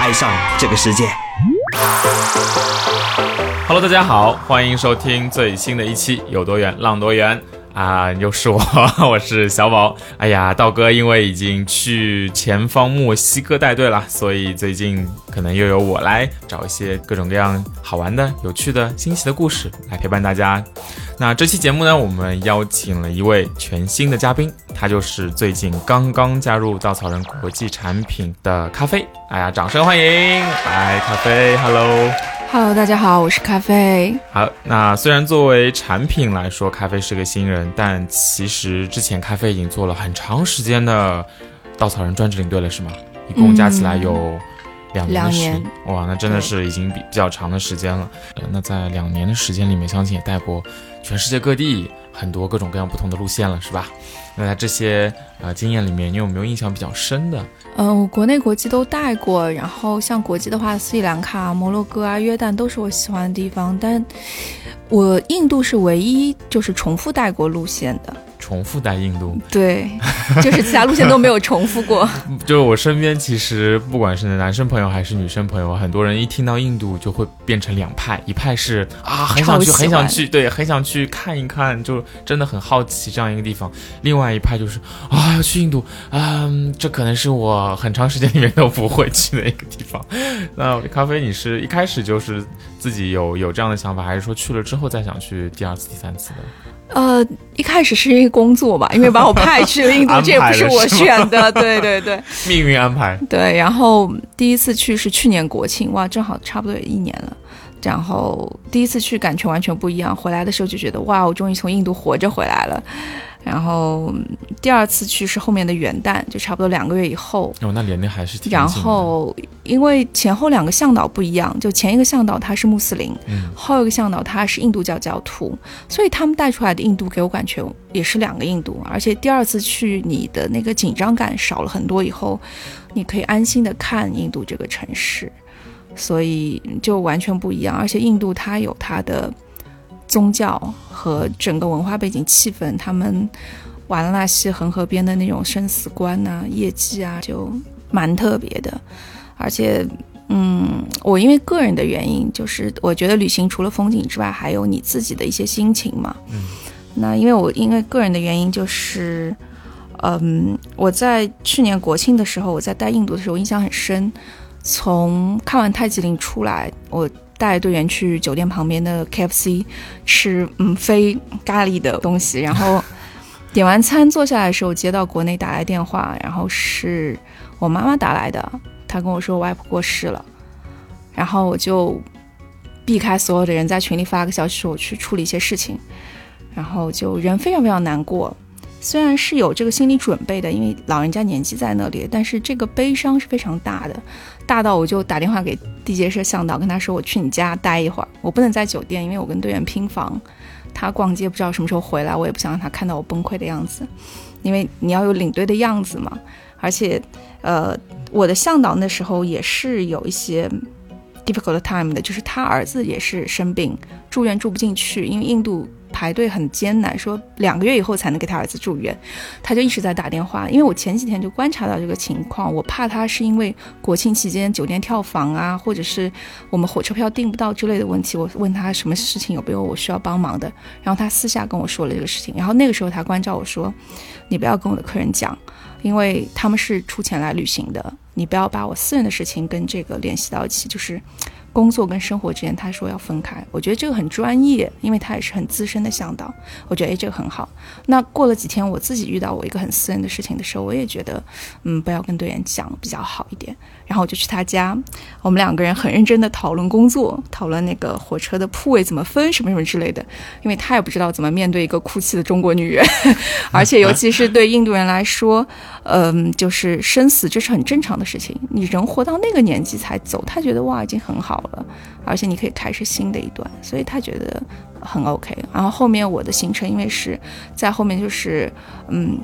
爱上这个世界。Hello，大家好，欢迎收听最新的一期有多远浪多远啊，又是我，我是小宝。哎呀，道哥因为已经去前方墨西哥带队了，所以最近可能又由我来找一些各种各样好玩的、有趣的、新奇的故事来陪伴大家。那这期节目呢，我们邀请了一位全新的嘉宾，他就是最近刚刚加入稻草人国际产品的咖啡。哎呀，掌声欢迎！来，咖啡，Hello。Hello，大家好，我是咖啡。好，那虽然作为产品来说，咖啡是个新人，但其实之前咖啡已经做了很长时间的稻草人专职领队了，是吗？一共加起来有两年的时间，两年哇，那真的是已经比比较长的时间了。呃，那在两年的时间里面，相信也带过全世界各地很多各种各样不同的路线了，是吧？那在这些呃经验里面，你有没有印象比较深的？嗯、我国内国际都带过，然后像国际的话，斯里兰卡、摩洛哥啊、约旦都是我喜欢的地方，但我印度是唯一就是重复带过路线的，重复带印度，对，就是其他路线都没有重复过。就是我身边其实不管是男生朋友还是女生朋友，很多人一听到印度就会变成两派，一派是啊很想去很想去，对，很想去看一看，就真的很好奇这样一个地方；另外一派就是啊要去印度，嗯，这可能是我很长时间里面都不会去的一个地方。那咖啡，你是一开始就是自己有有这样的想法，还是说去了之后再想去第二次、第三次的？呃，一开始是因为工作吧，因为把我派去了印度，这也不是我选的。对对对命运安排，对。然后第一次去是去年国庆，哇，正好差不多也一年了。然后第一次去感觉完全不一样，回来的时候就觉得哇，我终于从印度活着回来了。然后嗯第二次去是后面的元旦，就差不多两个月以后。哦，那年龄还是挺然后因为前后两个向导不一样，就前一个向导他是穆斯林，嗯后一个向导他是印度教教徒，所以他们带出来的印度给我感觉也是两个印度，而且第二次去你的那个紧张感少了很多，以后你可以安心的看印度这个城市，所以就完全不一样。而且印度它有它的宗教和整个文化背景气氛，他们瓦拉纳西恒河边的那种生死观呐、业绩啊，就蛮特别的，而且。嗯，我因为个人的原因，就是我觉得旅行除了风景之外，还有你自己的一些心情嘛。嗯，那因为我因为个人的原因，就是，嗯，我在去年国庆的时候，我在带印度的时候，印象很深。从看完泰姬陵出来，我带队员去酒店旁边的 KFC 吃嗯非咖喱的东西，然后点完餐坐下来的时候，接到国内打来电话，然后是我妈妈打来的，她跟我说外婆过世了，然后我就避开所有的人，在群里发个消息说我去处理一些事情，然后就人非常非常难过。虽然是有这个心理准备的，因为老人家年纪在那里，但是这个悲伤是非常大的，大到我就打电话给地接社向导，跟他说我去你家待一会儿，我不能在酒店，因为我跟队员拼房，他逛街不知道什么时候回来，我也不想让他看到我崩溃的样子，因为你要有领队的样子嘛。而且，呃，我的向导那时候也是有一些 difficult time 的，就是他儿子也是生病住院住不进去，因为印度排队很艰难，说两个月以后才能给他儿子住院，他就一直在打电话。因为我前几天就观察到这个情况，我怕他是因为国庆期间酒店跳房啊，或者是我们火车票订不到之类的问题，我问他什么事情有没有我需要帮忙的，然后他私下跟我说了这个事情，然后那个时候他关照我说，你不要跟我的客人讲，因为他们是出钱来旅行的，你不要把我私人的事情跟这个联系到一起，就是工作跟生活之间，他说要分开，我觉得这个很专业，因为他也是很资深的向导，我觉得诶这个很好。那过了几天，我自己遇到我一个很私人的事情的时候，我也觉得，嗯，不要跟队员讲比较好一点。然后我就去他家，我们两个人很认真的讨论工作，讨论那个火车的铺位怎么分，什么什么之类的。因为他也不知道怎么面对一个哭泣的中国女人，而且尤其是对印度人来说，嗯，就是生死这是很正常的事情。你人活到那个年纪才走，他觉得哇已经很好了，而且你可以开始新的一段，所以他觉得很 OK。然后后面我的行程因为是在后面就是嗯。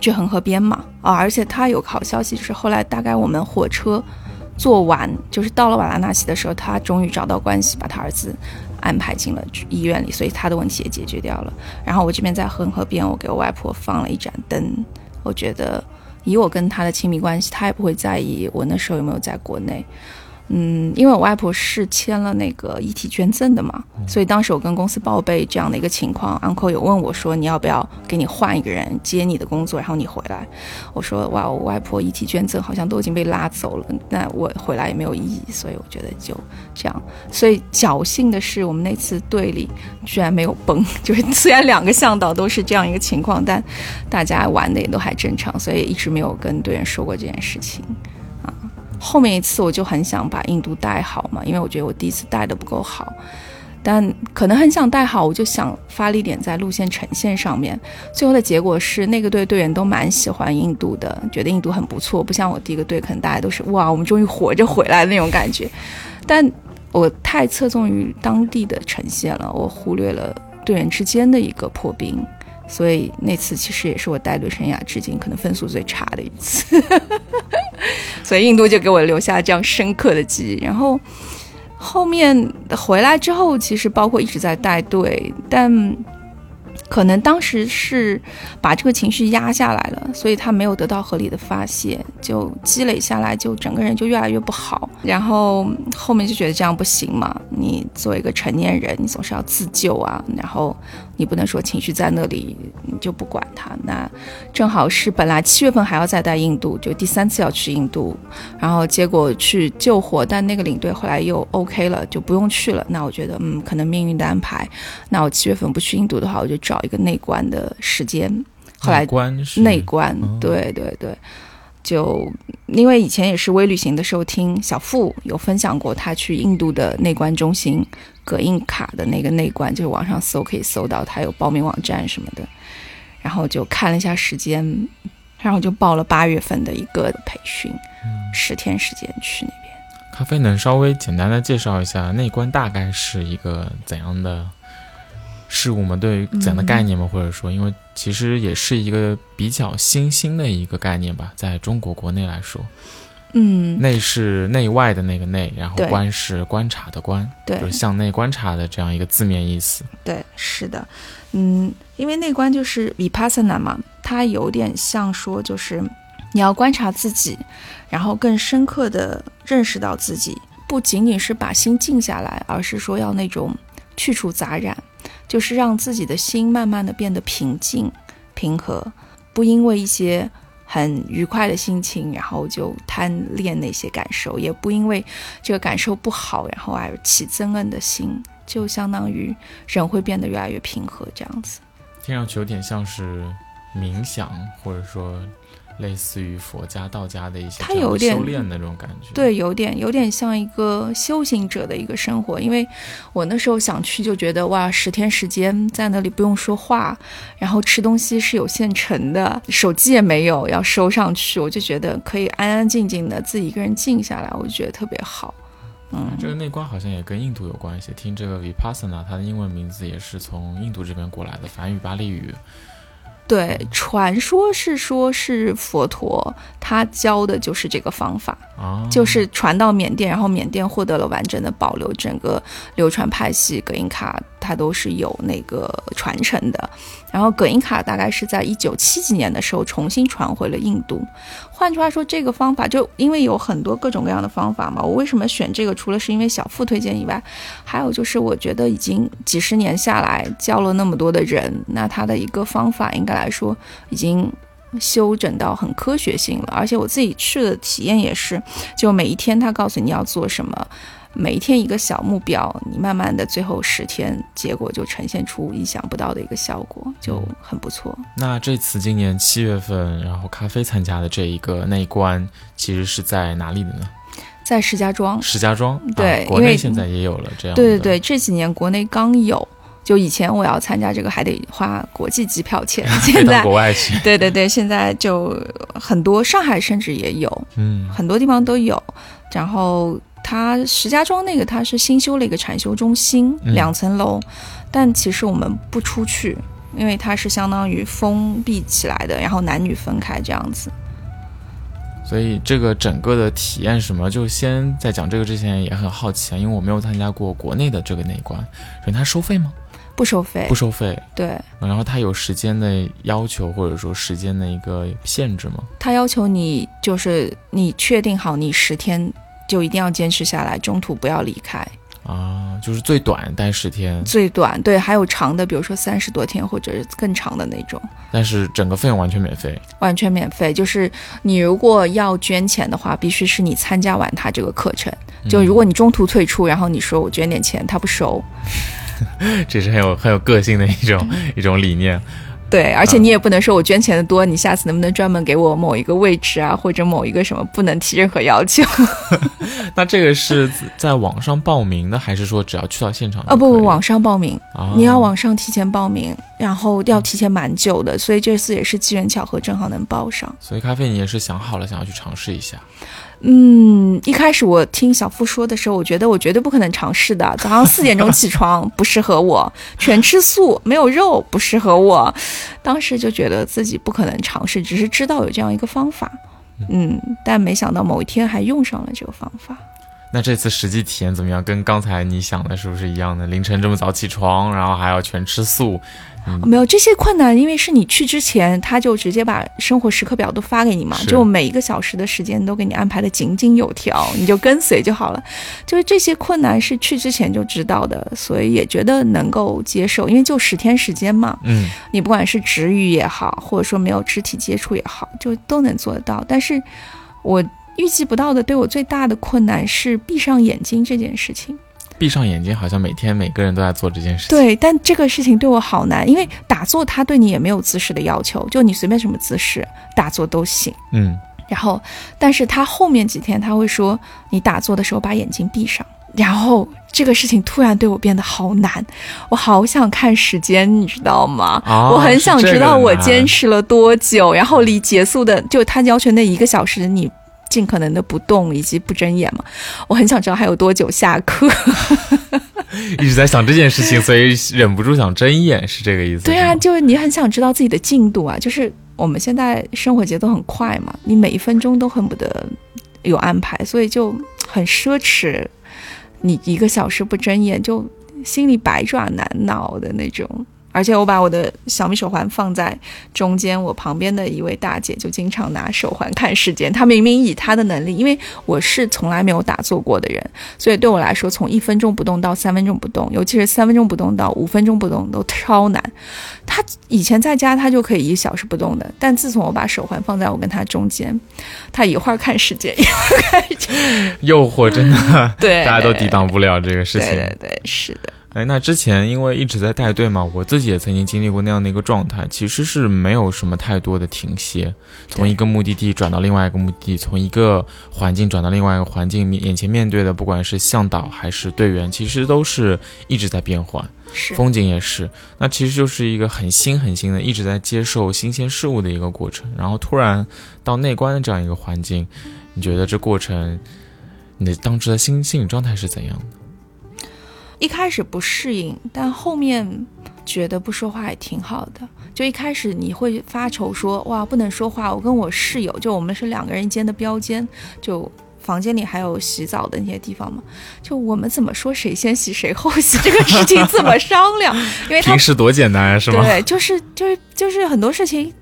去恒河边嘛，啊，而且他有个好消息，就是后来大概我们火车坐完，就是到了瓦拉纳西的时候，他终于找到关系，把他儿子安排进了医院里，所以他的问题也解决掉了。然后我这边在恒河边，我给我外婆放了一盏灯，我觉得以我跟他的亲密关系，他也不会在意我那时候有没有在国内。嗯，因为我外婆是签了那个遗体捐赠的嘛，所以当时我跟公司报备这样的一个情况，uncle 有问我说你要不要给你换一个人接你的工作，然后你回来。我说哇，我外婆遗体捐赠好像都已经被拉走了，那我回来也没有意义，所以我觉得就这样。所以侥幸的是，我们那次队里居然没有崩，就是虽然两个向导都是这样一个情况，但大家玩的也都还正常，所以一直没有跟队员说过这件事情。后面一次我就很想把印度带好嘛，因为我觉得我第一次带的不够好，但可能很想带好，我就想发力点在路线呈现上面。最后的结果是那个队队员都蛮喜欢印度的，觉得印度很不错，不像我第一个队，可能大家都是哇，我们终于活着回来那种感觉。但我太侧重于当地的呈现了，我忽略了队员之间的一个破冰。所以那次其实也是我带队生涯至今可能分数最差的一次，所以印度就给我留下这样深刻的记忆。然后后面回来之后，其实包括一直在带队，但。可能当时是把这个情绪压下来了，所以他没有得到合理的发泄，就积累下来，就整个人就越来越不好。然后后面就觉得这样不行嘛，你作为一个成年人，你总是要自救啊。然后你不能说情绪在那里你就不管它。那正好是本来七月份还要再带印度，就第三次要去印度，然后结果去救火，但那个领队后来又 OK 了，就不用去了。那我觉得，嗯，可能命运的安排。那我七月份不去印度的话，我就找。一个内观的时间，后来内观，对对对，就因为以前也是微旅行的时候，听小付有分享过他去印度的内观中心葛印卡的那个内关，就是网上搜可以搜到，它有报名网站什么的，然后就看了一下时间，然后就报了八月份的一个培训，十天时间去那边。咖啡能稍微简单的介绍一下内观大概是一个怎样的？事物吗对于怎样的概念吗？或者说，因为其实也是一个比较新兴的一个概念吧，在中国国内来说，嗯，内是内外的那个内，然后观是观察的观，对，就是向内观察的这样一个字面意思。对，是的，嗯，因为内观就是 vipassana 嘛，它有点像说，就是你要观察自己，然后更深刻的认识到自己，不仅仅是把心静下来，而是说要那种去除杂染。就是让自己的心慢慢的变得平静、平和，不因为一些很愉快的心情，然后就贪恋那些感受，也不因为这个感受不好，然后而起憎恨的心，就相当于人会变得越来越平和，这样子。听上去有点像是冥想，或者说。类似于佛家、道家的一些，他有点修炼那种感觉，对，有点有点像一个修行者的一个生活。因为我那时候想去，就觉得哇，十天时间在那里不用说话，然后吃东西是有现成的，手机也没有要收上去，我就觉得可以安安静静的自己一个人静下来，我就觉得特别好。嗯，这个内观好像也跟印度有关系。听这个 Vipassana，它的英文名字也是从印度这边过来的，梵语、巴利语。对，传说是说，是佛陀他教的就是这个方法，就是传到缅甸，然后缅甸获得了完整的保留，整个流传派系葛印卡，它都是有那个传承的。然后葛印卡大概是在一九七几年的时候重新传回了印度。换句话说，这个方法就因为有很多各种各样的方法嘛。我为什么选这个？除了是因为小付推荐以外，还有就是我觉得已经几十年下来教了那么多的人，那他的一个方法应该来说已经修整到很科学性了。而且我自己去的体验也是，就每一天他告诉你要做什么。每一天一个小目标，你慢慢的最后十天，结果就呈现出意想不到的一个效果，就很不错。那这次今年七月份，然后咖啡参加的这一个内关，其实是在哪里的呢？在石家庄。石家庄，对啊国内现在也有了这样。对对对，这几年国内刚有，就以前我要参加这个还得花国际机票钱，现在国外去。对对对，现在就很多，上海甚至也有，嗯，很多地方都有。然后它石家庄那个它是新修了一个禅修中心，嗯两层楼，但其实我们不出去，因为它是相当于封闭起来的，然后男女分开这样子。所以这个整个的体验是什么？就先在讲这个之前也很好奇啊，因为我没有参加过国内的这个内观，首先它收费吗？不收费不，收费，对然后他有时间的要求或者说时间的一个限制吗？他要求你就是你确定好你十天就一定要坚持下来，中途不要离开。啊，就是最短待十天，最短对，还有长的，比如说三十多天或者是更长的那种，但是整个费用完全免费。完全免费。就是你如果要捐钱的话，必须是你参加完他这个课程。就如果你中途退出，然后你说我捐点钱，他不收。这是很有很有个性的一种一种理念。对，而且你也不能说我捐钱的多，你下次能不能专门给我某一个位置啊，或者某一个什么，不能提任何要求。那这个是在网上报名的，还是说只要去到现场啊哦不不，网上报名，啊你要网上提前报名，然后要提前蛮久的，所以这次也是机缘巧合，正好能报上。所以咖啡你也是想好了，想要去尝试一下。嗯，一开始我听小付说的时候，我觉得我绝对不可能尝试的。早上四点钟起床不适合我，全吃素没有肉不适合我，当时就觉得自己不可能尝试，只是知道有这样一个方法。嗯，但没想到某一天还用上了这个方法。那这次实际体验怎么样？跟刚才你想的是不是一样的？凌晨这么早起床，然后还要全吃素，没有这些困难，因为是你去之前，他就直接把生活时刻表都发给你嘛，就每一个小时的时间都给你安排的井井有条，你就跟随就好了。就是这些困难是去之前就知道的，所以也觉得能够接受，因为就十天时间嘛，嗯，你不管是止语也好，或者说没有肢体接触也好，就都能做得到。但是我预计不到的，对我最大的困难是闭上眼睛这件事情。闭上眼睛，好像每天每个人都在做这件事情。，对，但这个事情对我好难，因为打坐它对你也没有姿势的要求，就你随便什么姿势打坐都行。嗯，然后，但是他后面几天他会说，你打坐的时候把眼睛闭上。然后这个事情突然对我变得好难，我好想看时间，你知道吗？啊我很想知道我坚持。持了多久，然后离结束的就他要求那一个小时，你尽可能的不动以及不睁眼嘛。我很想知道还有多久下课。一直在想这件事情，所以忍不住想睁眼，是这个意思？对啊，就是你很想知道自己的进度啊，就是我们现在生活节奏很快嘛，你每一分钟都恨不得有安排，所以就很奢侈。你一个小时不睁眼，就心里百爪难挠的那种。而且我把我的小米手环放在中间，我旁边的一位大姐就经常拿手环看时间。她明明以她的能力，因为我是从来没有打坐过的人，所以对我来说，从一分钟不动到三分钟不动，尤其是三分钟不动到五分钟不动都超难。她以前在家她就可以一小时不动的，但自从我把手环放在我跟她中间，她一会儿看时间，一会儿看时间，诱惑真的，对，大家都抵挡不了这个事情。对对对，是的，哎，那之前因为一直在带队嘛，我自己也曾经经历过那样的一个状态，其实是没有什么太多的停歇，从一个目的地转到另外一个目的地，从一个环境转到另外一个环境，面眼前面对的不管是向导还是队员，其实都是一直在变换，是风景也是。那其实就是一个很新很新的，一直在接受新鲜事物的一个过程。然后突然到内观的这样一个环境，你觉得这过程，你的当时的心心理状态是怎样的？一开始不适应，但后面觉得不说话也挺好的。就一开始你会发愁说，哇，不能说话。我跟我室友，就我们是两个人一间的标间，就房间里还有洗澡的那些地方嘛。就我们怎么说谁先洗谁后洗 这个事情怎么商量？因为他平时多简单啊，是吗？对，就是就是就是很多事情，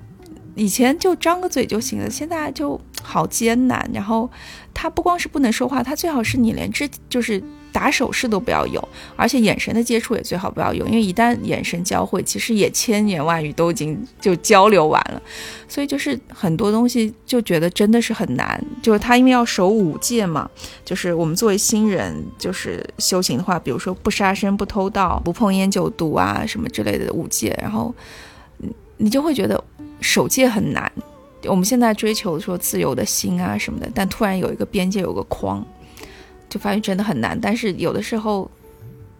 以前就张个嘴就行了，现在就好艰难。然后他不光是不能说话，他最好是你连肢就是打手势都不要有，而且眼神的接触也最好不要有，因为一旦眼神交汇，其实也千言万语都已经就交流完了。所以就是很多东西就觉得真的是很难。就是他因为要守五戒嘛，就是我们作为新人，就是修行的话，比如说不杀生、不偷盗、不碰烟酒毒啊什么之类的五戒，然后你就会觉得守戒很难。我们现在追求说自由的心啊什么的，但突然有一个边界，有个框，就发现真的很难。但是有的时候，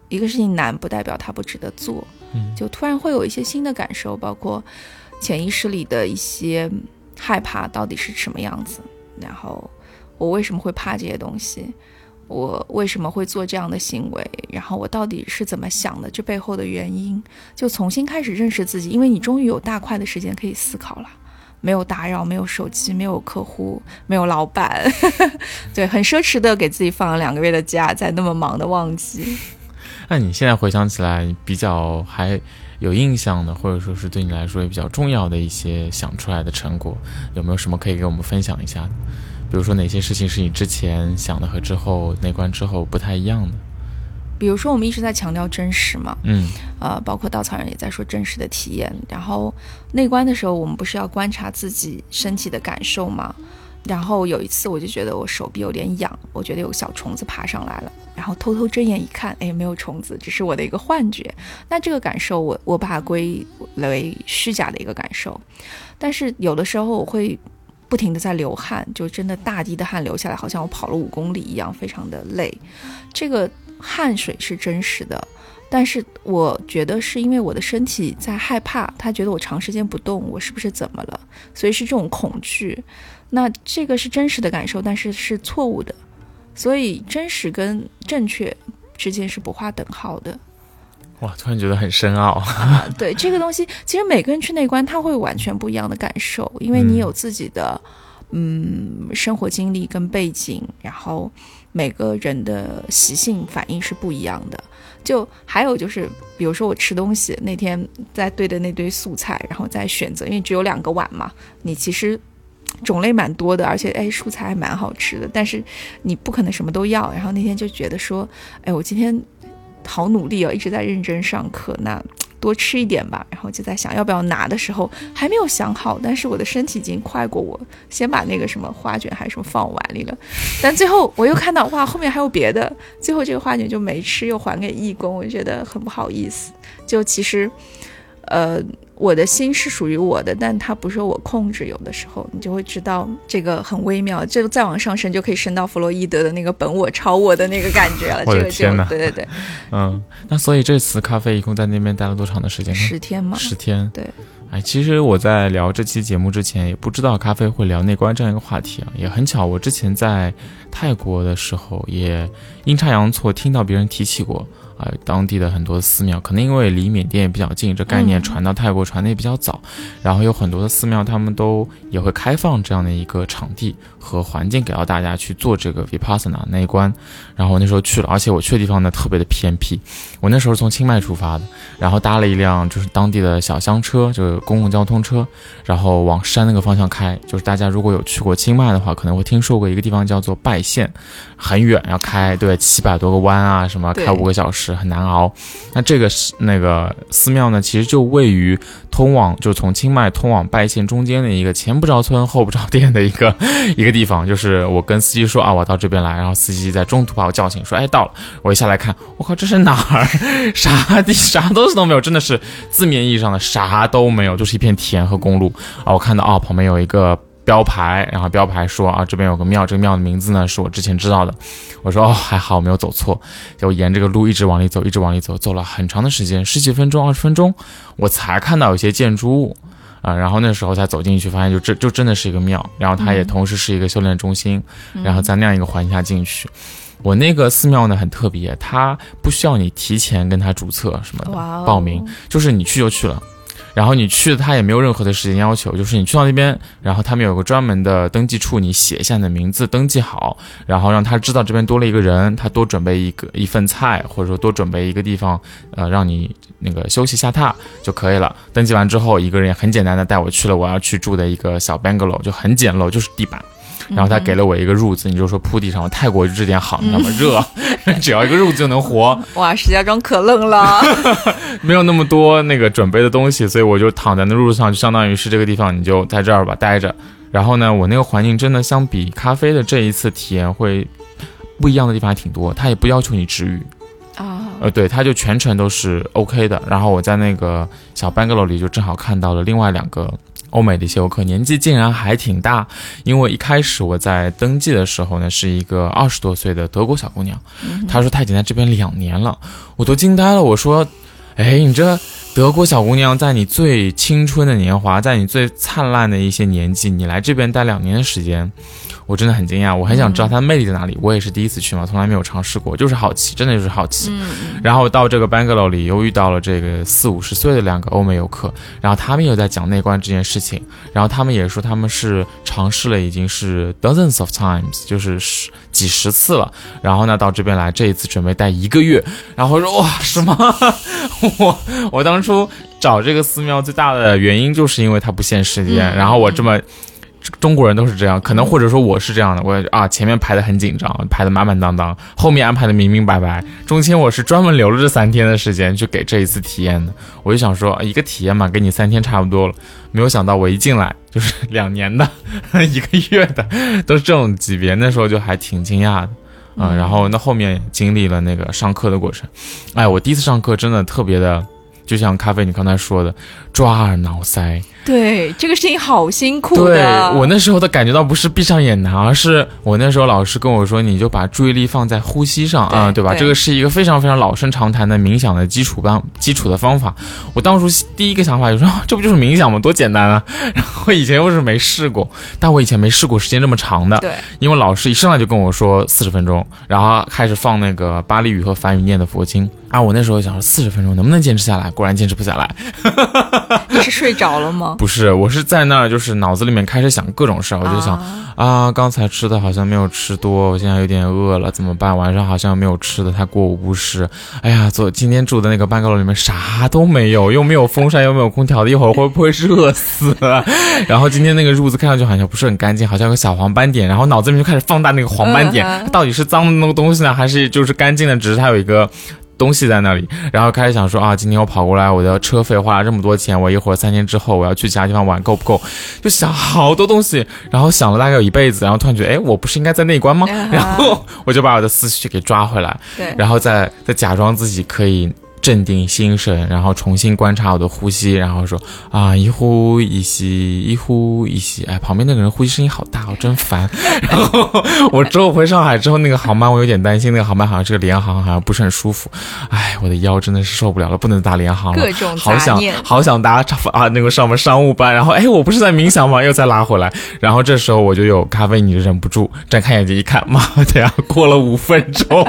一个事情难不代表它不值得做，就突然会有一些新的感受，包括潜意识里的一些害怕到底是什么样子，然后我为什么会怕这些东西，我为什么会做这样的行为，然后我到底是怎么想的，这背后的原因，就重新开始认识自己，因为你终于有大块的时间可以思考了。没有打扰，没有手机，没有客户，没有老板，对，很奢侈的给自己放了两个月的假，在那么忙的旺季。那你现在回想起来，比较还有印象的，或者说是对你来说也比较重要的一些想出来的成果，有没有什么可以给我们分享一下？比如说哪些事情是你之前想的和之后那关之后不太一样的？比如说，我们一直在强调真实嘛，嗯，呃，包括稻草人也在说真实的体验。然后内观的时候，我们不是要观察自己身体的感受吗？然后有一次，我就觉得我手臂有点痒，我觉得有小虫子爬上来了，然后偷偷睁眼一看，哎，没有虫子，只是我的一个幻觉。那这个感受，我我把它归为虚假的一个感受。但是有的时候，我会不停的在流汗，就真的大滴的汗流下来，好像我跑了五公里一样，非常的累。这个。汗水是真实的，但是我觉得是因为我的身体在害怕，他觉得我长时间不动，我是不是怎么了？所以是这种恐惧。那这个是真实的感受，但是是错误的。所以真实跟正确之间是不划等号的。哇，突然觉得很深奥。对这个东西，其实每个人去内观，他会完全不一样的感受，因为你有自己的嗯生活经历跟背景，然后。每个人的习性反应是不一样的，就还有就是，比如说我吃东西那天在对的那堆素菜，然后再选择，因为只有两个碗嘛，你其实种类蛮多的，而且哎蔬菜还蛮好吃的，但是你不可能什么都要。然后那天就觉得说，哎，我今天好努力哦，一直在认真上课，那。多吃一点吧，然后就在想要不要拿的时候还没有想好，但是我的身体已经快过我，先把那个什么花卷还是什么放碗里了，但最后我又看到哇，后面还有别的，最后这个花卷就没吃，又还给义工，我就觉得很不好意思。就其实，呃。我的心是属于我的，但它不受我控制。有的时候你就会知道这个很微妙，这个再往上升就可以升到弗洛伊德的那个本我、超我的那个感觉了。我的天哪！对对对，嗯，那所以这次咖啡一共在那边待了多长的时间？十天吗？十天。对。哎，其实我在聊这期节目之前，也不知道咖啡会聊内观这样一个话题啊。也很巧，我之前在泰国的时候，也阴差阳错听到别人提起过。啊，当地的很多寺庙，可能因为离缅甸也比较近，这概念传到泰国传的也比较早，然后有很多的寺庙，他们都也会开放这样的一个场地和环境给到大家去做这个 vipassana 那一关。然后我那时候去了，而且我去的地方呢特别的偏僻，我那时候从清迈出发的，然后搭了一辆就是当地的小厢车，就是公共交通车，然后往山那个方向开。就是大家如果有去过清迈的话，可能会听说过一个地方叫做拜县，很远，要开对 七百多个弯啊，什么开五个小时。很难熬，那这个是那个寺庙呢，其实就位于通往就从清迈通往拜县中间的一个前不着村后不着店的一个一个 个地方。就是我跟司机说啊，我到这边来，然后司机在中途把我叫醒，说哎到了。我一下来看，我靠，这是哪儿？啥地啥东西都没有，真的是字面意义上的啥都没有，就是一片田和公路啊。我看到啊，旁边有一个。标牌，然后标牌说啊，这边有个庙，这个庙的名字呢是我之前知道的。我说哦，还好我没有走错，就沿这个路一直往里走，一直往里走，走了很长的时间，十几分钟、二十分钟，我才看到有些建筑物啊。然后那时候才走进去，发现就这就真的是一个庙，然后它也同时是一个修炼中心。然后在那样一个环境下进去，我那个寺庙呢很特别，它不需要你提前跟他注册什么的报名，就是你去就去了。然后你去，他也没有任何的时间要求，就是你去到那边，然后他们有个专门的登记处，你写一下你的名字，登记好，然后让他知道这边多了一个人，他多准备一个一份菜，或者说多准备一个地方，呃，让你那个休息下榻就可以了。登记完之后，一个人也很简单的带我去了我要去住的一个小 bungalow，就很简陋，就是地板。然后他给了我一个褥子，你就说铺地上，泰国就这点好，那么热，只要一个褥子就能活。哇，石家庄可冷了，没有那么多那个准备的东西，所以我就躺在那褥子上，就相当于是这个地方，你就在这儿吧待着。然后呢，我那个环境真的相比咖啡的这一次体验会不一样的地方还挺多，他也不要求你止语。啊，呃，对，他就全程都是 OK 的。然后我在那个小 bungalow 里就正好看到了另外两个欧美的一些游客，年纪竟然还挺大。因为一开始我在登记的时候呢，是一个二十多岁的德国小姑娘，她说她已经在这边两年了，我都惊呆了。我说，哎，你这德国小姑娘在你最青春的年华，在你最灿烂的一些年纪，你来这边待两年的时间。我真的很惊讶，我很想知道它的魅力在哪里。我也是第一次去嘛，从来没有尝试过，就是好奇，真的就是好奇。然后到这个 bungalow 里，又遇到了这个四五十岁的两个欧美游客，然后他们又在讲内观这件事情，然后他们也说他们是尝试了已经是 dozens of times，就是十几十次了。然后呢，到这边来，这一次准备待一个月。然后说哇，什么？我我当初找这个寺庙最大的原因就是因为它不限时间，然后我这么。中国人都是这样，可能或者说我是这样的，我啊前面排的很紧张，排的满满当当，后面安排的明明白白，中间我是专门留了这三天的时间去给这一次体验的。我就想说一个体验嘛，给你三天差不多了，没有想到我一进来就是两年的，一个月的，都是这种级别，那时候就还挺惊讶的，嗯，然后那后面经历了那个上课的过程，哎，我第一次上课真的特别的，就像咖啡你刚才说的，抓耳挠腮。对，这个事情好辛苦对我那时候的感觉到不是闭上眼难，而是我那时候老师跟我说，你就把注意力放在呼吸上啊，对吧？这个是一个非常非常老生常谈的冥想的基础办基础的方法。我当初第一个想法就说，这不就是冥想吗？多简单啊！然后以前又是没试过，但我以前没试过时间这么长的，对，因为老师一上来就跟我说四十分钟，然后开始放那个巴利语和梵语念的佛经啊。我那时候想说四十分钟能不能坚持下来？果然坚持不下来。你是睡着了吗？不是，我是在那儿，就是脑子里面开始想各种事儿，我就想啊，刚才吃的好像没有吃多，我现在有点饿了，怎么办？晚上好像没有吃的，太过午不食。哎呀，昨今天住的那个办公楼里面啥都没有，又没有风扇，又没有空调的，一会儿会不会热死？然后今天那个褥子看上去好像不是很干净，好像有个小黄斑点，然后脑子里面就开始放大那个黄斑点，到底是脏的那个东西呢，还是就是干净的？只是它有一个。东西在那里，然后开始想说啊，今天我跑过来，我的车费花了这么多钱，我一会儿三天之后我要去其他地方玩，够不够？就想好多东西，然后想了大概有一辈子，然后突然觉得，哎，我不是应该在内关吗？然后我就把我的思绪给抓回来，对，然后再再假装自己可以。镇定心神，然后重新观察我的呼吸，然后说啊，一呼一吸，一呼一吸。哎，旁边那个人呼吸声音好大，我真烦。然后我之后回上海之后，那个航班我有点担心，那个航班好像是个联航，好像不是很舒服。哎，我的腰真的是受不了了，不能搭联航了。各种好想好想搭啊那个上么商务班。然后哎，我不是在冥想吗？又再拉回来。然后这时候我就有咖啡，你就忍不住睁开眼睛一看，妈的呀，过了五分钟，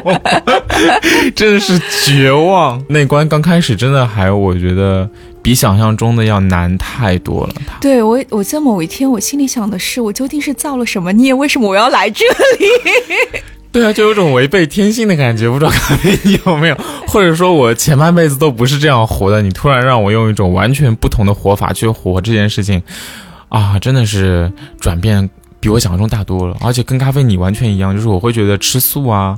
真的是绝望。那。关刚开始真的还，我觉得比想象中的要难太多了。对我，我在某一天，我心里想的是，我究竟是造了什么孽？为什么我要来这里？对啊，就有种违背天性的感觉。不知道咖啡你有没有，或者说我前半辈子都不是这样活的，你突然让我用一种完全不同的活法去活这件事情，啊，真的是转变比我想象中大多了。而且跟咖啡你完全一样，就是我会觉得吃素啊。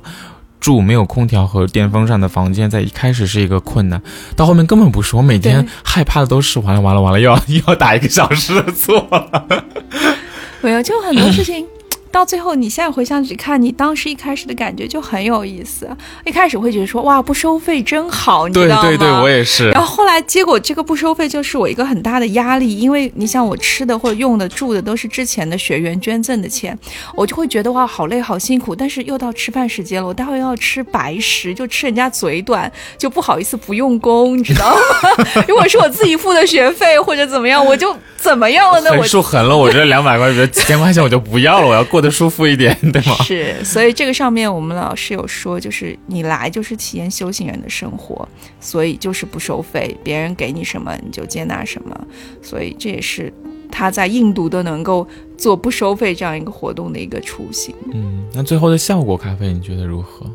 住没有空调和电风扇的房间，在一开始是一个困难，到后面根本不是。我每天害怕的都是完了完了完了，又要 又要打一个小时的坐了。没有，就很多事情。到最后，你现在回想起看，你当时一开始的感觉就很有意思。一开始会觉得说，哇，不收费真好，你知道吗？对对对，我也是。然后后来，结果这个不收费就是我一个很大的压力，因为你想，我吃的或者用的、住的都是之前的学员捐赠的钱，我就会觉得哇，好累好辛苦。但是又到吃饭时间了，我待会要吃白食，就吃人家嘴短，就不好意思不用功，你知道吗？如果是我自己付的学费或者怎么样，我就怎么样了呢？我数狠了，我这两百块钱、几千块钱我就不要了，我要过。的舒服一点，对吗？是，所以这个上面我们老师有说，就是你来就是体验修行人的生活，所以就是不收费，别人给你什么你就接纳什么，所以这也是他在印度都能够做不收费这样一个活动的一个雏形。嗯，那最后的效果咖啡你觉得如何？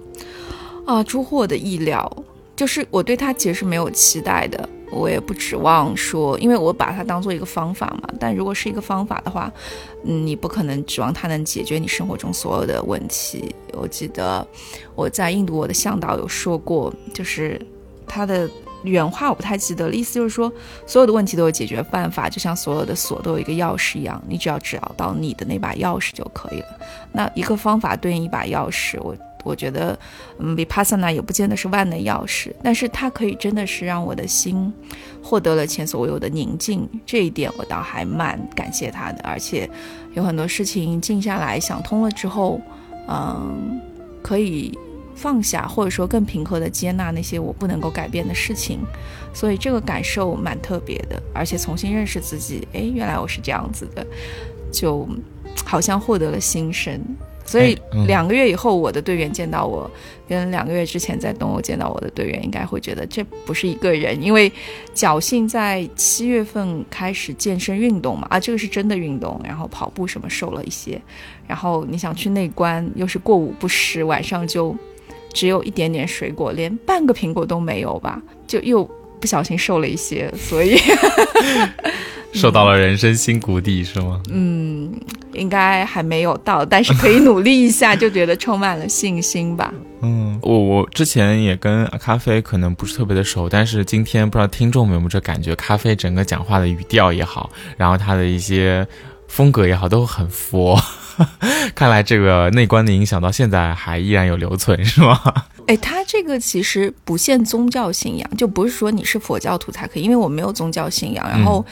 啊，出乎我的意料，就是我对它其实是没有期待的。我也不指望说，因为我把它当做一个方法嘛。但如果是一个方法的话，嗯，你不可能指望它能解决你生活中所有的问题。我记得我在印度，我的向导有说过，就是他的原话我不太记得了，意思就是说，所有的问题都有解决办法，就像所有的锁都有一个钥匙一样，你只要找到你的那把钥匙就可以了。那一个方法对应一把钥匙，我。我觉得，嗯，Vipassana 也不见得是万能钥匙，但是它可以真的是让我的心获得了前所未有的宁静，这一点我倒还蛮感谢他的。而且有很多事情静下来想通了之后，嗯，可以放下，或者说更平和的接纳那些我不能够改变的事情，所以这个感受蛮特别的。而且重新认识自己，哎，原来我是这样子的，就好像获得了新生。所以两个月以后，我的队员见到我，跟两个月之前在东欧见到我的队员，应该会觉得这不是一个人，因为侥幸在七月份开始健身运动嘛，啊，这个是真的运动，然后跑步什么瘦了一些，然后你想去内关，又是过午不食，晚上就只有一点点水果，连半个苹果都没有吧，就又不小心瘦了一些，所以。受到了人生新谷底是吗？嗯，应该还没有到，但是可以努力一下，就觉得充满了信心吧。嗯，我我之前也跟咖啡可能不是特别的熟，但是今天不知道听众们有没有这感觉，咖啡整个讲话的语调也好，然后他的一些风格也好，都很佛。看来这个内观的影响到现在还依然有留存，是吗？哎，他这个其实不限宗教信仰，就不是说你是佛教徒才可以，因为我没有宗教信仰，然后。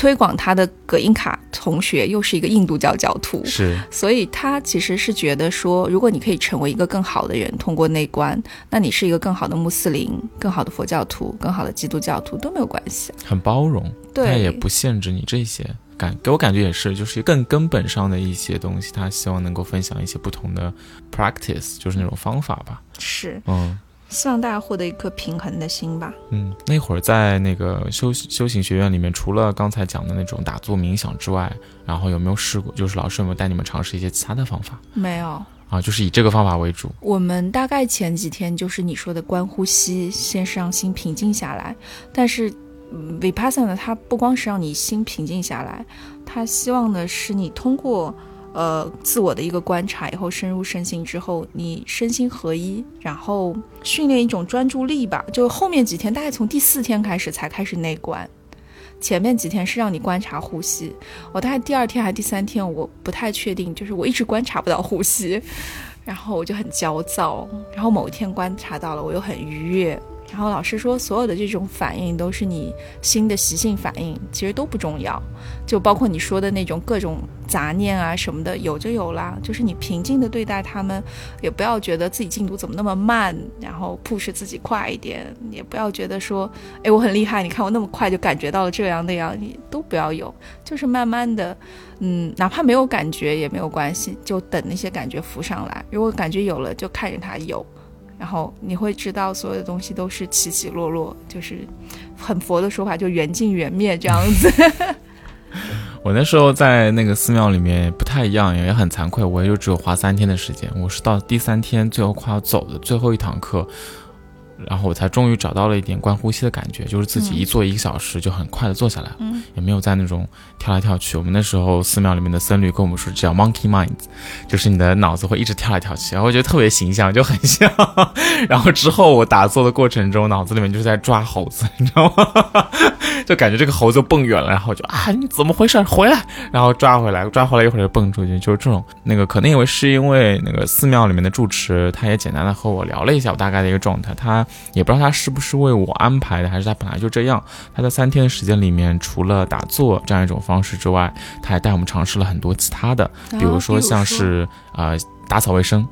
推广他的葛英卡同学又是一个印度教教徒，是，所以他其实是觉得说，如果你可以成为一个更好的人，通过内观，那你是一个更好的穆斯林、更好的佛教徒、更好的基督教徒都没有关系，很包容，对，他也不限制你这些感，给我感觉也是，就是更根本上的一些东西，他希望能够分享一些不同的 practice，就是那种方法吧，是，嗯。希望大家获得一颗平衡的心吧。嗯，那会儿在那个修修行学院里面，除了刚才讲的那种打坐冥想之外，然后有没有试过？就是老师有没有带你们尝试一些其他的方法？没有啊，就是以这个方法为主。我们大概前几天就是你说的观呼吸，先是让心平静下来。但是 Vipassana 它不光是让你心平静下来，它希望的是你通过。呃，自我的一个观察以后，深入身心之后，你身心合一，然后训练一种专注力吧。就后面几天，大概从第四天开始才开始内观，前面几天是让你观察呼吸。我大概第二天还第三天，我不太确定，就是我一直观察不到呼吸，然后我就很焦躁。然后某一天观察到了，我又很愉悦。然后老师说，所有的这种反应都是你新的习性反应，其实都不重要，就包括你说的那种各种杂念啊什么的，有就有啦。就是你平静的对待他们，也不要觉得自己进度怎么那么慢，然后 push 自己快一点，也不要觉得说，哎，我很厉害，你看我那么快就感觉到了这样那样，你都不要有，就是慢慢的，嗯，哪怕没有感觉也没有关系，就等那些感觉浮上来。如果感觉有了，就看着它有。然后你会知道，所有的东西都是起起落落，就是很佛的说法，就缘尽缘灭这样子。我那时候在那个寺庙里面不太一样，也很惭愧，我也就只有花三天的时间。我是到第三天最后快要走的最后一堂课。然后我才终于找到了一点观呼吸的感觉，就是自己一坐一个小时就很快的坐下来，嗯，也没有在那种跳来跳去。我们那时候寺庙里面的僧侣跟我们说，叫 monkey mind，就是你的脑子会一直跳来跳去，然后我觉得特别形象，就很像。然后之后我打坐的过程中，脑子里面就是在抓猴子，你知道吗？就感觉这个猴子蹦远了，然后就啊，你怎么回事？回来，然后抓回来，抓回来一会儿就蹦出去，就是这种。那个可能因为是因为那个寺庙里面的住持，他也简单的和我聊了一下我大概的一个状态，他。也不知道他是不是为我安排的，还是他本来就这样。他在三天的时间里面，除了打坐这样一种方式之外，他还带我们尝试了很多其他的，比如说像是呃打扫卫生。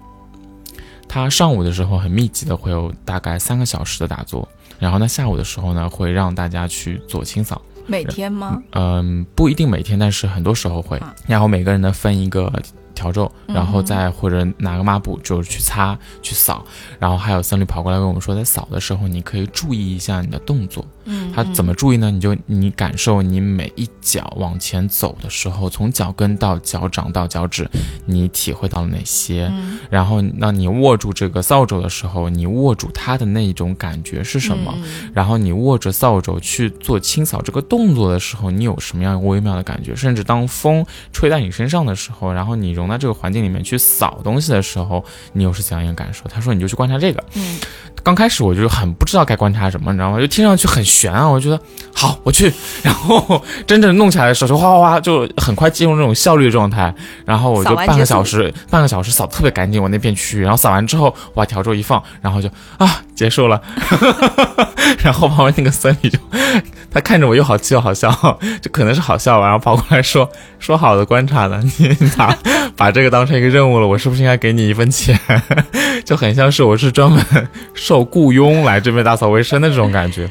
他上午的时候很密集的会有大概三个小时的打坐，然后呢下午的时候呢会让大家去做清扫。每天吗？嗯，不一定每天，但是很多时候会。然后每个人呢分一个。笤帚，然后再或者拿个抹布，就是去擦、去扫。然后还有僧侣跑过来跟我们说，在扫的时候，你可以注意一下你的动作，嗯它怎么注意呢？你就你感受你每一脚往前走的时候，从脚跟到脚掌到脚趾，你体会到了哪些？嗯然后，那你握住这个扫帚的时候，你握住它的那一种感觉是什么？嗯然后你握着扫帚去做清扫这个动作的时候，你有什么样微妙的感觉？甚至当风吹在你身上的时候，然后你融在这个环境里面去扫东西的时候，你又是怎样一个感受？他说你就去观察这个。嗯刚开始我就很不知道该观察什么，你知道吗？就听上去很悬啊，我觉得好，我去。然后真正弄起来的时候，就哗哗哗，就很快进入那种效率状态。然后我就半个小时，半个小时扫特别干净，我那片区域。然后扫完之后，我把笤帚一放，然后就啊结束了。然后旁边那个僧侣就他看着我又好气又好笑，就可能是好笑吧，然后跑过来说 说好的观察呢，你咋把这个当成一个任务了，我是不是应该给你一分钱？就很像是我是专门受雇佣来这边打扫卫生的这种感觉。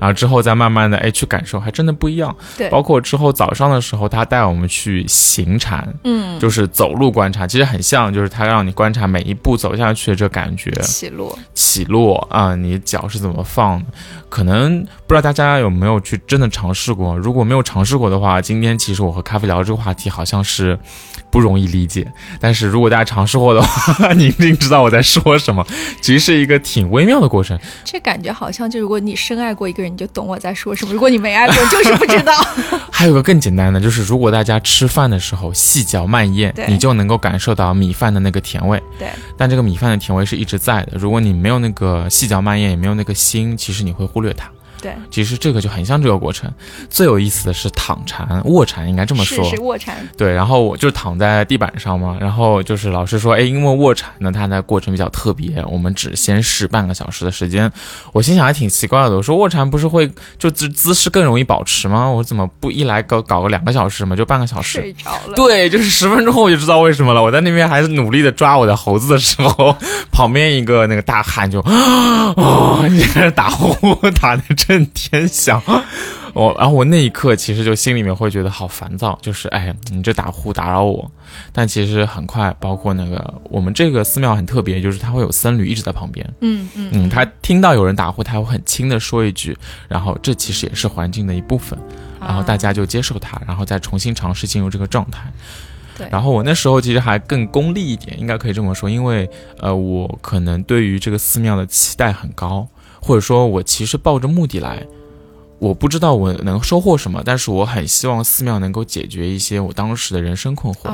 然后之后再慢慢的哎去感受，还真的不一样。对包括之后早上的时候，他带我们去行禅，嗯，就是走路观察，其实很像，就是他让你观察每一步走下去的这感觉。起落，起落啊，你脚是怎么放的？可能不知道大家有没有去真的尝试过。如果没有尝试过的话，今天其实我和咖啡聊这个话题好像是不容易理解。但是如果大家尝试过的话，你一定知道我在说什么。其实是一个挺微妙的过程。这感觉好像就如果你深爱过一个人，你就懂我在说什么；如果你没爱过，就是不知道。还有个更简单的，就是如果大家吃饭的时候细嚼慢咽，你就能够感受到米饭的那个甜味。对，但这个米饭的甜味是一直在的。如果你没有那个细嚼慢咽，也没有那个心，其实你会忽略它。对，其实这个就很像这个过程。最有意思的是躺禅、卧禅，应该这么说。是是卧禅，对，然后我就躺在地板上嘛，然后就是老师说，哎，因为卧禅呢，它的过程比较特别，我们只先试半个小时的时间。我心想还挺奇怪的，我说卧禅不是会就姿姿势更容易保持吗？我怎么不一来搞搞个两个小时嘛，就半个小时？睡着了。对，就是十分钟后我就知道为什么了。我在那边还是努力的抓我的猴子的时候，旁边一个那个大汉就，啊，你开始打呼 打的震天响。我，然后我那一刻其实就心里面会觉得好烦躁，就是哎，你这打呼打扰我。但其实很快，包括那个我们这个寺庙很特别，就是它会有僧侣一直在旁边。嗯嗯嗯，他听到有人打呼，他会很轻的说一句，然后这其实也是环境的一部分，然后大家就接受它，然后再重新尝试进入这个状态。对然后我那时候其实还更功利一点，应该可以这么说，因为呃，我可能对于这个寺庙的期待很高，或者说我其实抱着目的来。我不知道我能收获什么，但是我很希望寺庙能够解决一些我当时的人生困惑。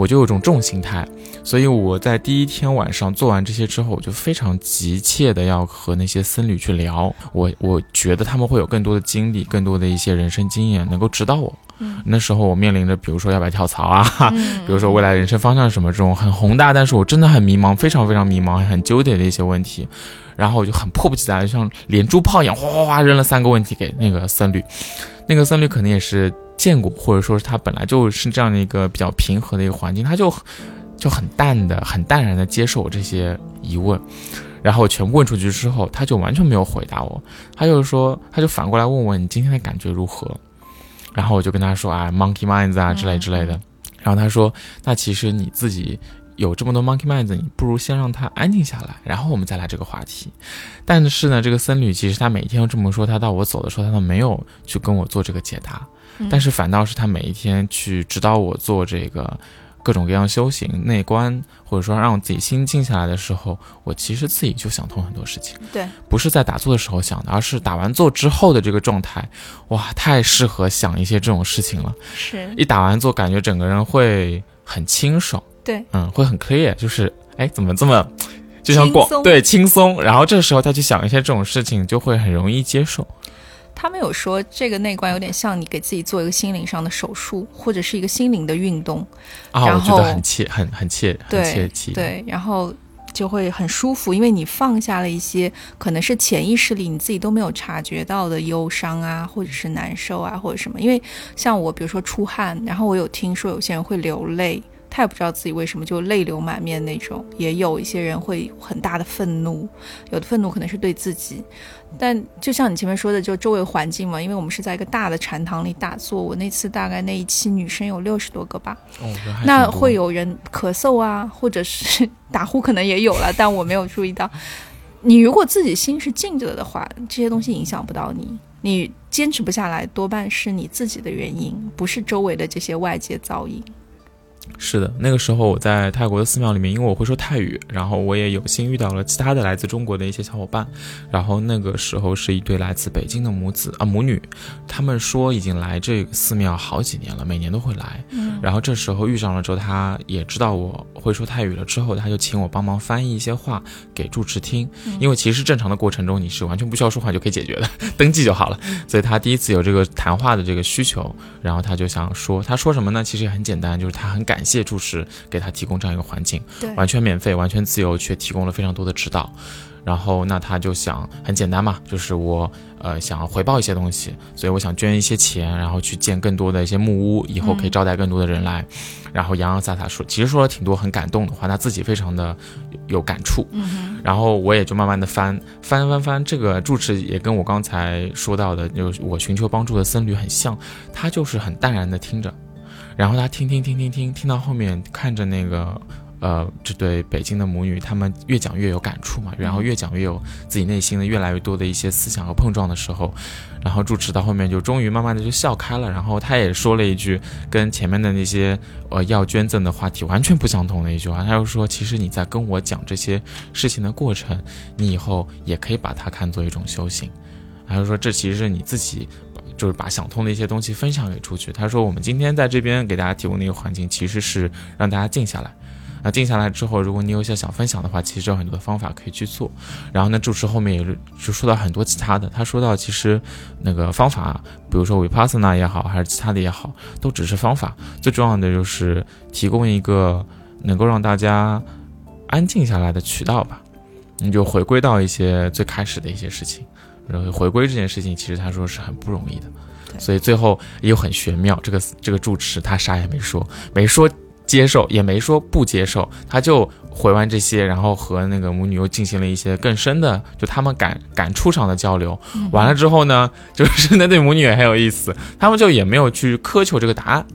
我就有种这种心态，所以我在第一天晚上做完这些之后，我就非常急切的要和那些僧侣去聊。我我觉得他们会有更多的经历，更多的一些人生经验，能够指导我。嗯那时候我面临着，比如说要不要跳槽啊，嗯 比如说未来人生方向是什么这种很宏大，但是我真的很迷茫，非常非常迷茫，很纠结的一些问题。然后我就很迫不及待，就像连珠炮一样，哗哗哗扔了三个问题给那个僧侣。那个僧侣可能也是见过，或者说是他本来就是这样的一个比较平和的一个环境，他就就很淡的、很淡然的接受我这些疑问。然后我全部问出去之后，他就完全没有回答我，他就说，他就反过来问我你今天的感觉如何？然后我就跟他说啊，monkey minds 啊之类之类的。然后他说，那其实你自己有这么多 monkey minds，你不如先让他安静下来，然后我们再来这个话题。但是呢，这个僧侣其实他每天都这么说，他到我走的时候，他都没有去跟我做这个解答，但是反倒是他每一天去指导我做这个各种各样修行内观，或者说让我自己心静下来的时候，我其实自己就想通很多事情。对，不是在打坐的时候想的，而是打完坐之后的这个状态，哇，太适合想一些这种事情了。是一打完坐，感觉整个人会很清爽，对，嗯，会很 clear，就是哎，怎么这么就像广对轻松，然后这时候再去想一些这种事情，就会很容易接受。他们有说这个内观有点像你给自己做一个心灵上的手术，或者是一个心灵的运动，啊，然我觉得后很切，很很切，很切。对，然后就会很舒服，因为你放下了一些可能是潜意识里你自己都没有察觉到的忧伤啊，或者是难受啊，或者什么。因为像我，比如说出汗，然后我有听说有些人会流泪。他也不知道自己为什么就泪流满面那种，也有一些人会很大的愤怒，有的愤怒可能是对自己，但就像你前面说的，就周围环境嘛，因为我们是在一个大的禅堂里打坐，我那次大概那一期女生有六十多个吧，那会有人咳嗽啊，或者是 打呼，可能也有了，但我没有注意到。你如果自己心是静着的话，这些东西影响不到你。你坚持不下来，多半是你自己的原因，不是周围的这些外界噪音。是的，那个时候我在泰国的寺庙里面，因为我会说泰语，然后我也有幸遇到了其他的来自中国的一些小伙伴。然后那个时候是一对来自北京的母子啊母女，他们说已经来这个寺庙好几年了，每年都会来。嗯。然后这时候遇上了之后，他也知道我会说泰语了，之后他就请我帮忙翻译一些话给住持听，因为其实正常的过程中你是完全不需要说话就可以解决的，登记就好了。所以他第一次有这个谈话的这个需求，然后他就想说，他说什么呢？其实也很简单，就是他很感。感谢住持给他提供这样一个环境，完全免费、完全自由，却提供了非常多的指导。然后，那他就想很简单嘛，就是我呃想要回报一些东西，所以我想捐一些钱，然后去建更多的一些木屋，以后可以招待更多的人来。然后洋洋洒洒说，其实说了挺多很感动的话，他自己非常的有感触。然后我也就慢慢的翻翻翻翻，这个住持也跟我刚才说到的，就是我寻求帮助的僧侣很像，他就是很淡然的听着。然后他听听听听听，听到后面看着那个，呃，这对北京的母女，他们越讲越有感触嘛，然后越讲越有自己内心的越来越多的一些思想和碰撞的时候，然后主持到后面就终于慢慢的就笑开了，然后他也说了一句跟前面的那些呃要捐赠的话题完全不相同的一句话，他就说，其实你在跟我讲这些事情的过程，你以后也可以把它看作一种修行，他就说这其实是你自己。就是把想通的一些东西分享给出去。他说：“我们今天在这边给大家提供的一个环境，其实是让大家静下来。那静下来之后，如果你有一些想分享的话，其实有很多的方法可以去做。然后呢，主持后面也是就说到很多其他的。他说到，其实那个方法，比如说 Vipassana 也好，还是其他的也好，都只是方法。最重要的就是提供一个能够让大家安静下来的渠道吧。你就回归到一些最开始的一些事情。”然后回归这件事情，其实他说是很不容易的，所以最后又很玄妙。这个这个住持他啥也没说，没说接受，也没说不接受，他就回完这些，然后和那个母女又进行了一些更深的，就他们感感触上的交流。完了之后呢，就是那对母女也很有意思，他们就也没有去苛求这个答案，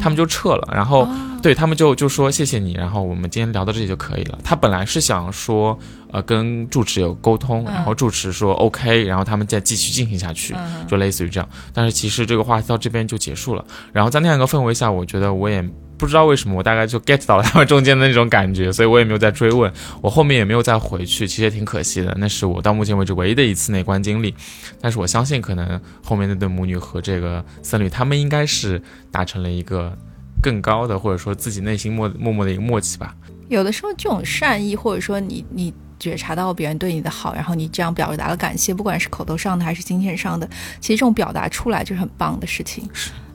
他们就撤了。然后对他们就就说谢谢你，然后我们今天聊到这里就可以了。他本来是想说。呃，跟住持有沟通，然后住持说 OK，然后他们再继续进行下去，就类似于这样。但是其实这个话题到这边就结束了。然后在那样一个氛围下，我觉得我也不知道为什么，我大概就 get 到了他们中间的那种感觉，所以我也没有再追问。我后面也没有再回去，其实也挺可惜的。那是我到目前为止唯一的一次内观经历。但是我相信，可能后面那对母女和这个僧侣，他们应该是达成了一个更高的，或者说自己内心默默默的一个默契吧。有的时候，这种善意，或者说你你。觉察到别人对你的好，然后你这样表达了感谢，不管是口头上的还是金钱上的，其实这种表达出来就是很棒的事情。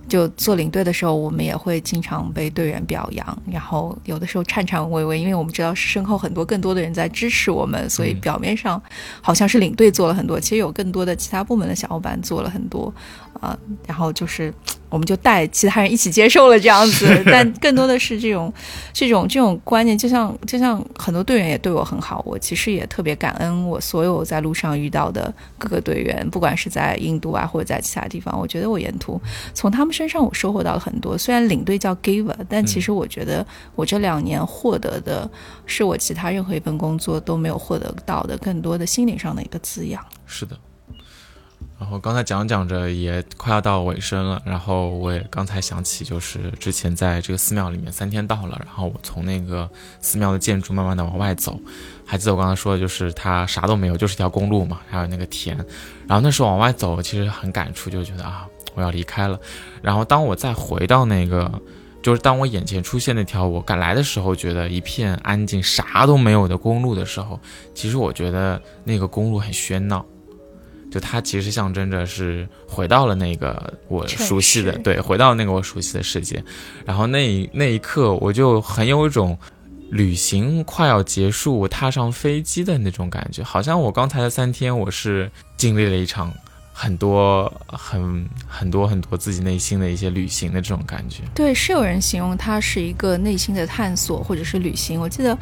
就做领队的时候，我们也会经常被队员表扬，然后有的时候颤颤巍巍，因为我们知道身后很多更多的人在支持我们，所以表面上好像是领队做了很多，其实有更多的其他部门的小伙伴做了很多，啊，然后就是。我们就带其他人一起接受了这样子，但更多的是这种、这种、这种观念，就像就像很多队员也对我很好，我其实也特别感恩我所有在路上遇到的各个队员，不管是在印度啊或者在其他地方，我觉得我沿途从他们身上我收获到了很多。虽然领队叫 giver，但其实我觉得我这两年获得的是我其他任何一份工作都没有获得到的更多的心灵上的一个滋养。是的。然后刚才讲讲着也快要到尾声了，然后我也刚才想起，就是之前在这个寺庙里面三天到了，然后我从那个寺庙的建筑慢慢的往外走，还记得我刚才说的就是它啥都没有，就是一条公路嘛，还有那个田，然后那时候往外走，其实很感触，就觉得啊我要离开了。然后当我再回到那个，就是当我眼前出现那条我赶来的时候觉得一片安静啥都没有的公路的时候，其实我觉得那个公路很喧闹。就它其实象征着是回到了那个我熟悉的，对，回到那个我熟悉的世界。然后那那一刻，我就很有一种旅行快要结束，我踏上飞机的那种感觉，好像我刚才的三天，我是经历了一场。很多很很多很多自己内心的一些旅行的这种感觉，对，是有人形容它是一个内心的探索或者是旅行。我记得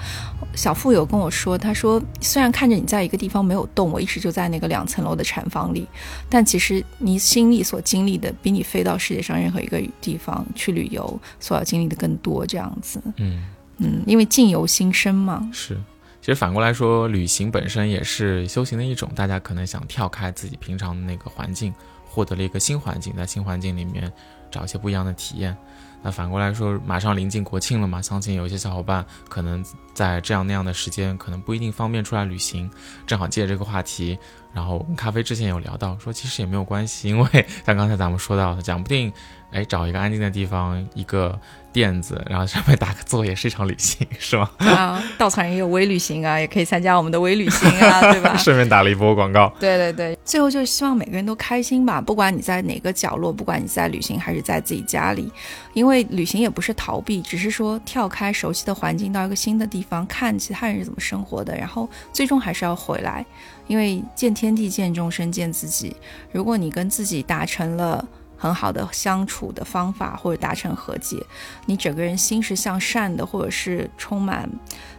小付有跟我说，他说虽然看着你在一个地方没有动，我一直就在那个两层楼的禅房里，但其实你心里所经历的，比你飞到世界上任何一个地方去旅游所要经历的更多。这样子，嗯嗯，因为境由心生嘛。是。其实反过来说，旅行本身也是修行的一种。大家可能想跳开自己平常的那个环境，获得了一个新环境，在新环境里面找一些不一样的体验。那反过来说，马上临近国庆了嘛，相信有一些小伙伴可能在这样那样的时间，可能不一定方便出来旅行。正好借这个话题，然后咖啡之前有聊到，说其实也没有关系，因为 像刚才咱们说到的，讲不定，哎，找一个安静的地方，一个。垫子，然后上面打个坐，也是一场旅行，是吗？啊，稻草人也有微旅行啊，也可以参加我们的微旅行啊，对吧？顺便打了一波广告。对对对，最后就是希望每个人都开心吧，不管你在哪个角落，不管你在旅行还是在自己家里，因为因为旅行也不是逃避，只是说跳开熟悉的环境，到一个新的地方，看其他人是怎么生活的，然后最终还是要回来，因为见天地、见众生、见自己。如果你跟自己达成了。很好的相处的方法，或者达成和解，你整个人心是向善的，或者是充满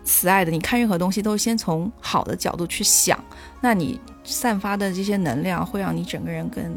慈爱的。你看任何东西都先从好的角度去想，那你散发的这些能量会让你整个人更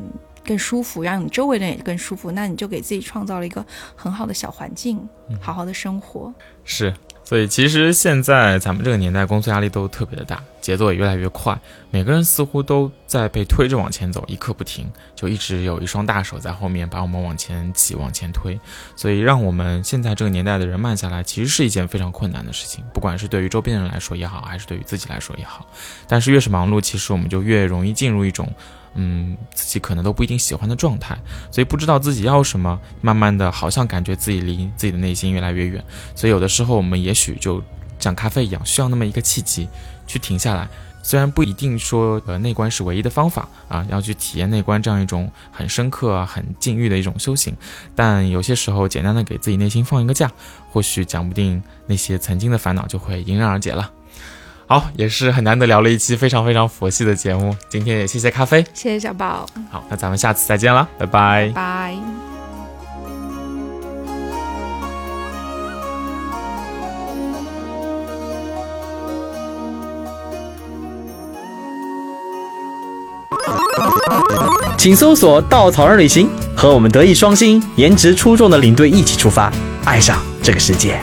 更舒服，让你周围人也更舒服。那你就给自己创造了一个很好的小环境，好好的生活。是。所以其实现在咱们这个年代，工作压力都特别的大，节奏也越来越快，每个人似乎都在被推着往前走，一刻不停，就一直有一双大手在后面把我们往前挤、往前推。所以让我们现在这个年代的人慢下来，其实是一件非常困难的事情，不管是对于周边人来说也好，还是对于自己来说也好。但是越是忙碌，其实我们就越容易进入一种。嗯，自己可能都不一定喜欢的状态，所以不知道自己要什么，慢慢的好像感觉自己离自己的内心越来越远。所以有的时候我们也许就像咖啡一样，需要那么一个契机去停下来。虽然不一定说呃内观是唯一的方法啊，要去体验内观这样一种很深刻、很禁欲的一种修行，但有些时候简单的给自己内心放一个假，或许讲不定那些曾经的烦恼就会迎刃而解了。好，也是很难得聊了一期非常非常佛系的节目。今天也谢谢咖啡，谢谢小宝。好，那咱们下次再见了，拜拜。拜。请搜索“稻草人旅行”，和我们德艺双馨、颜值出众的领队一起出发，爱上这个世界。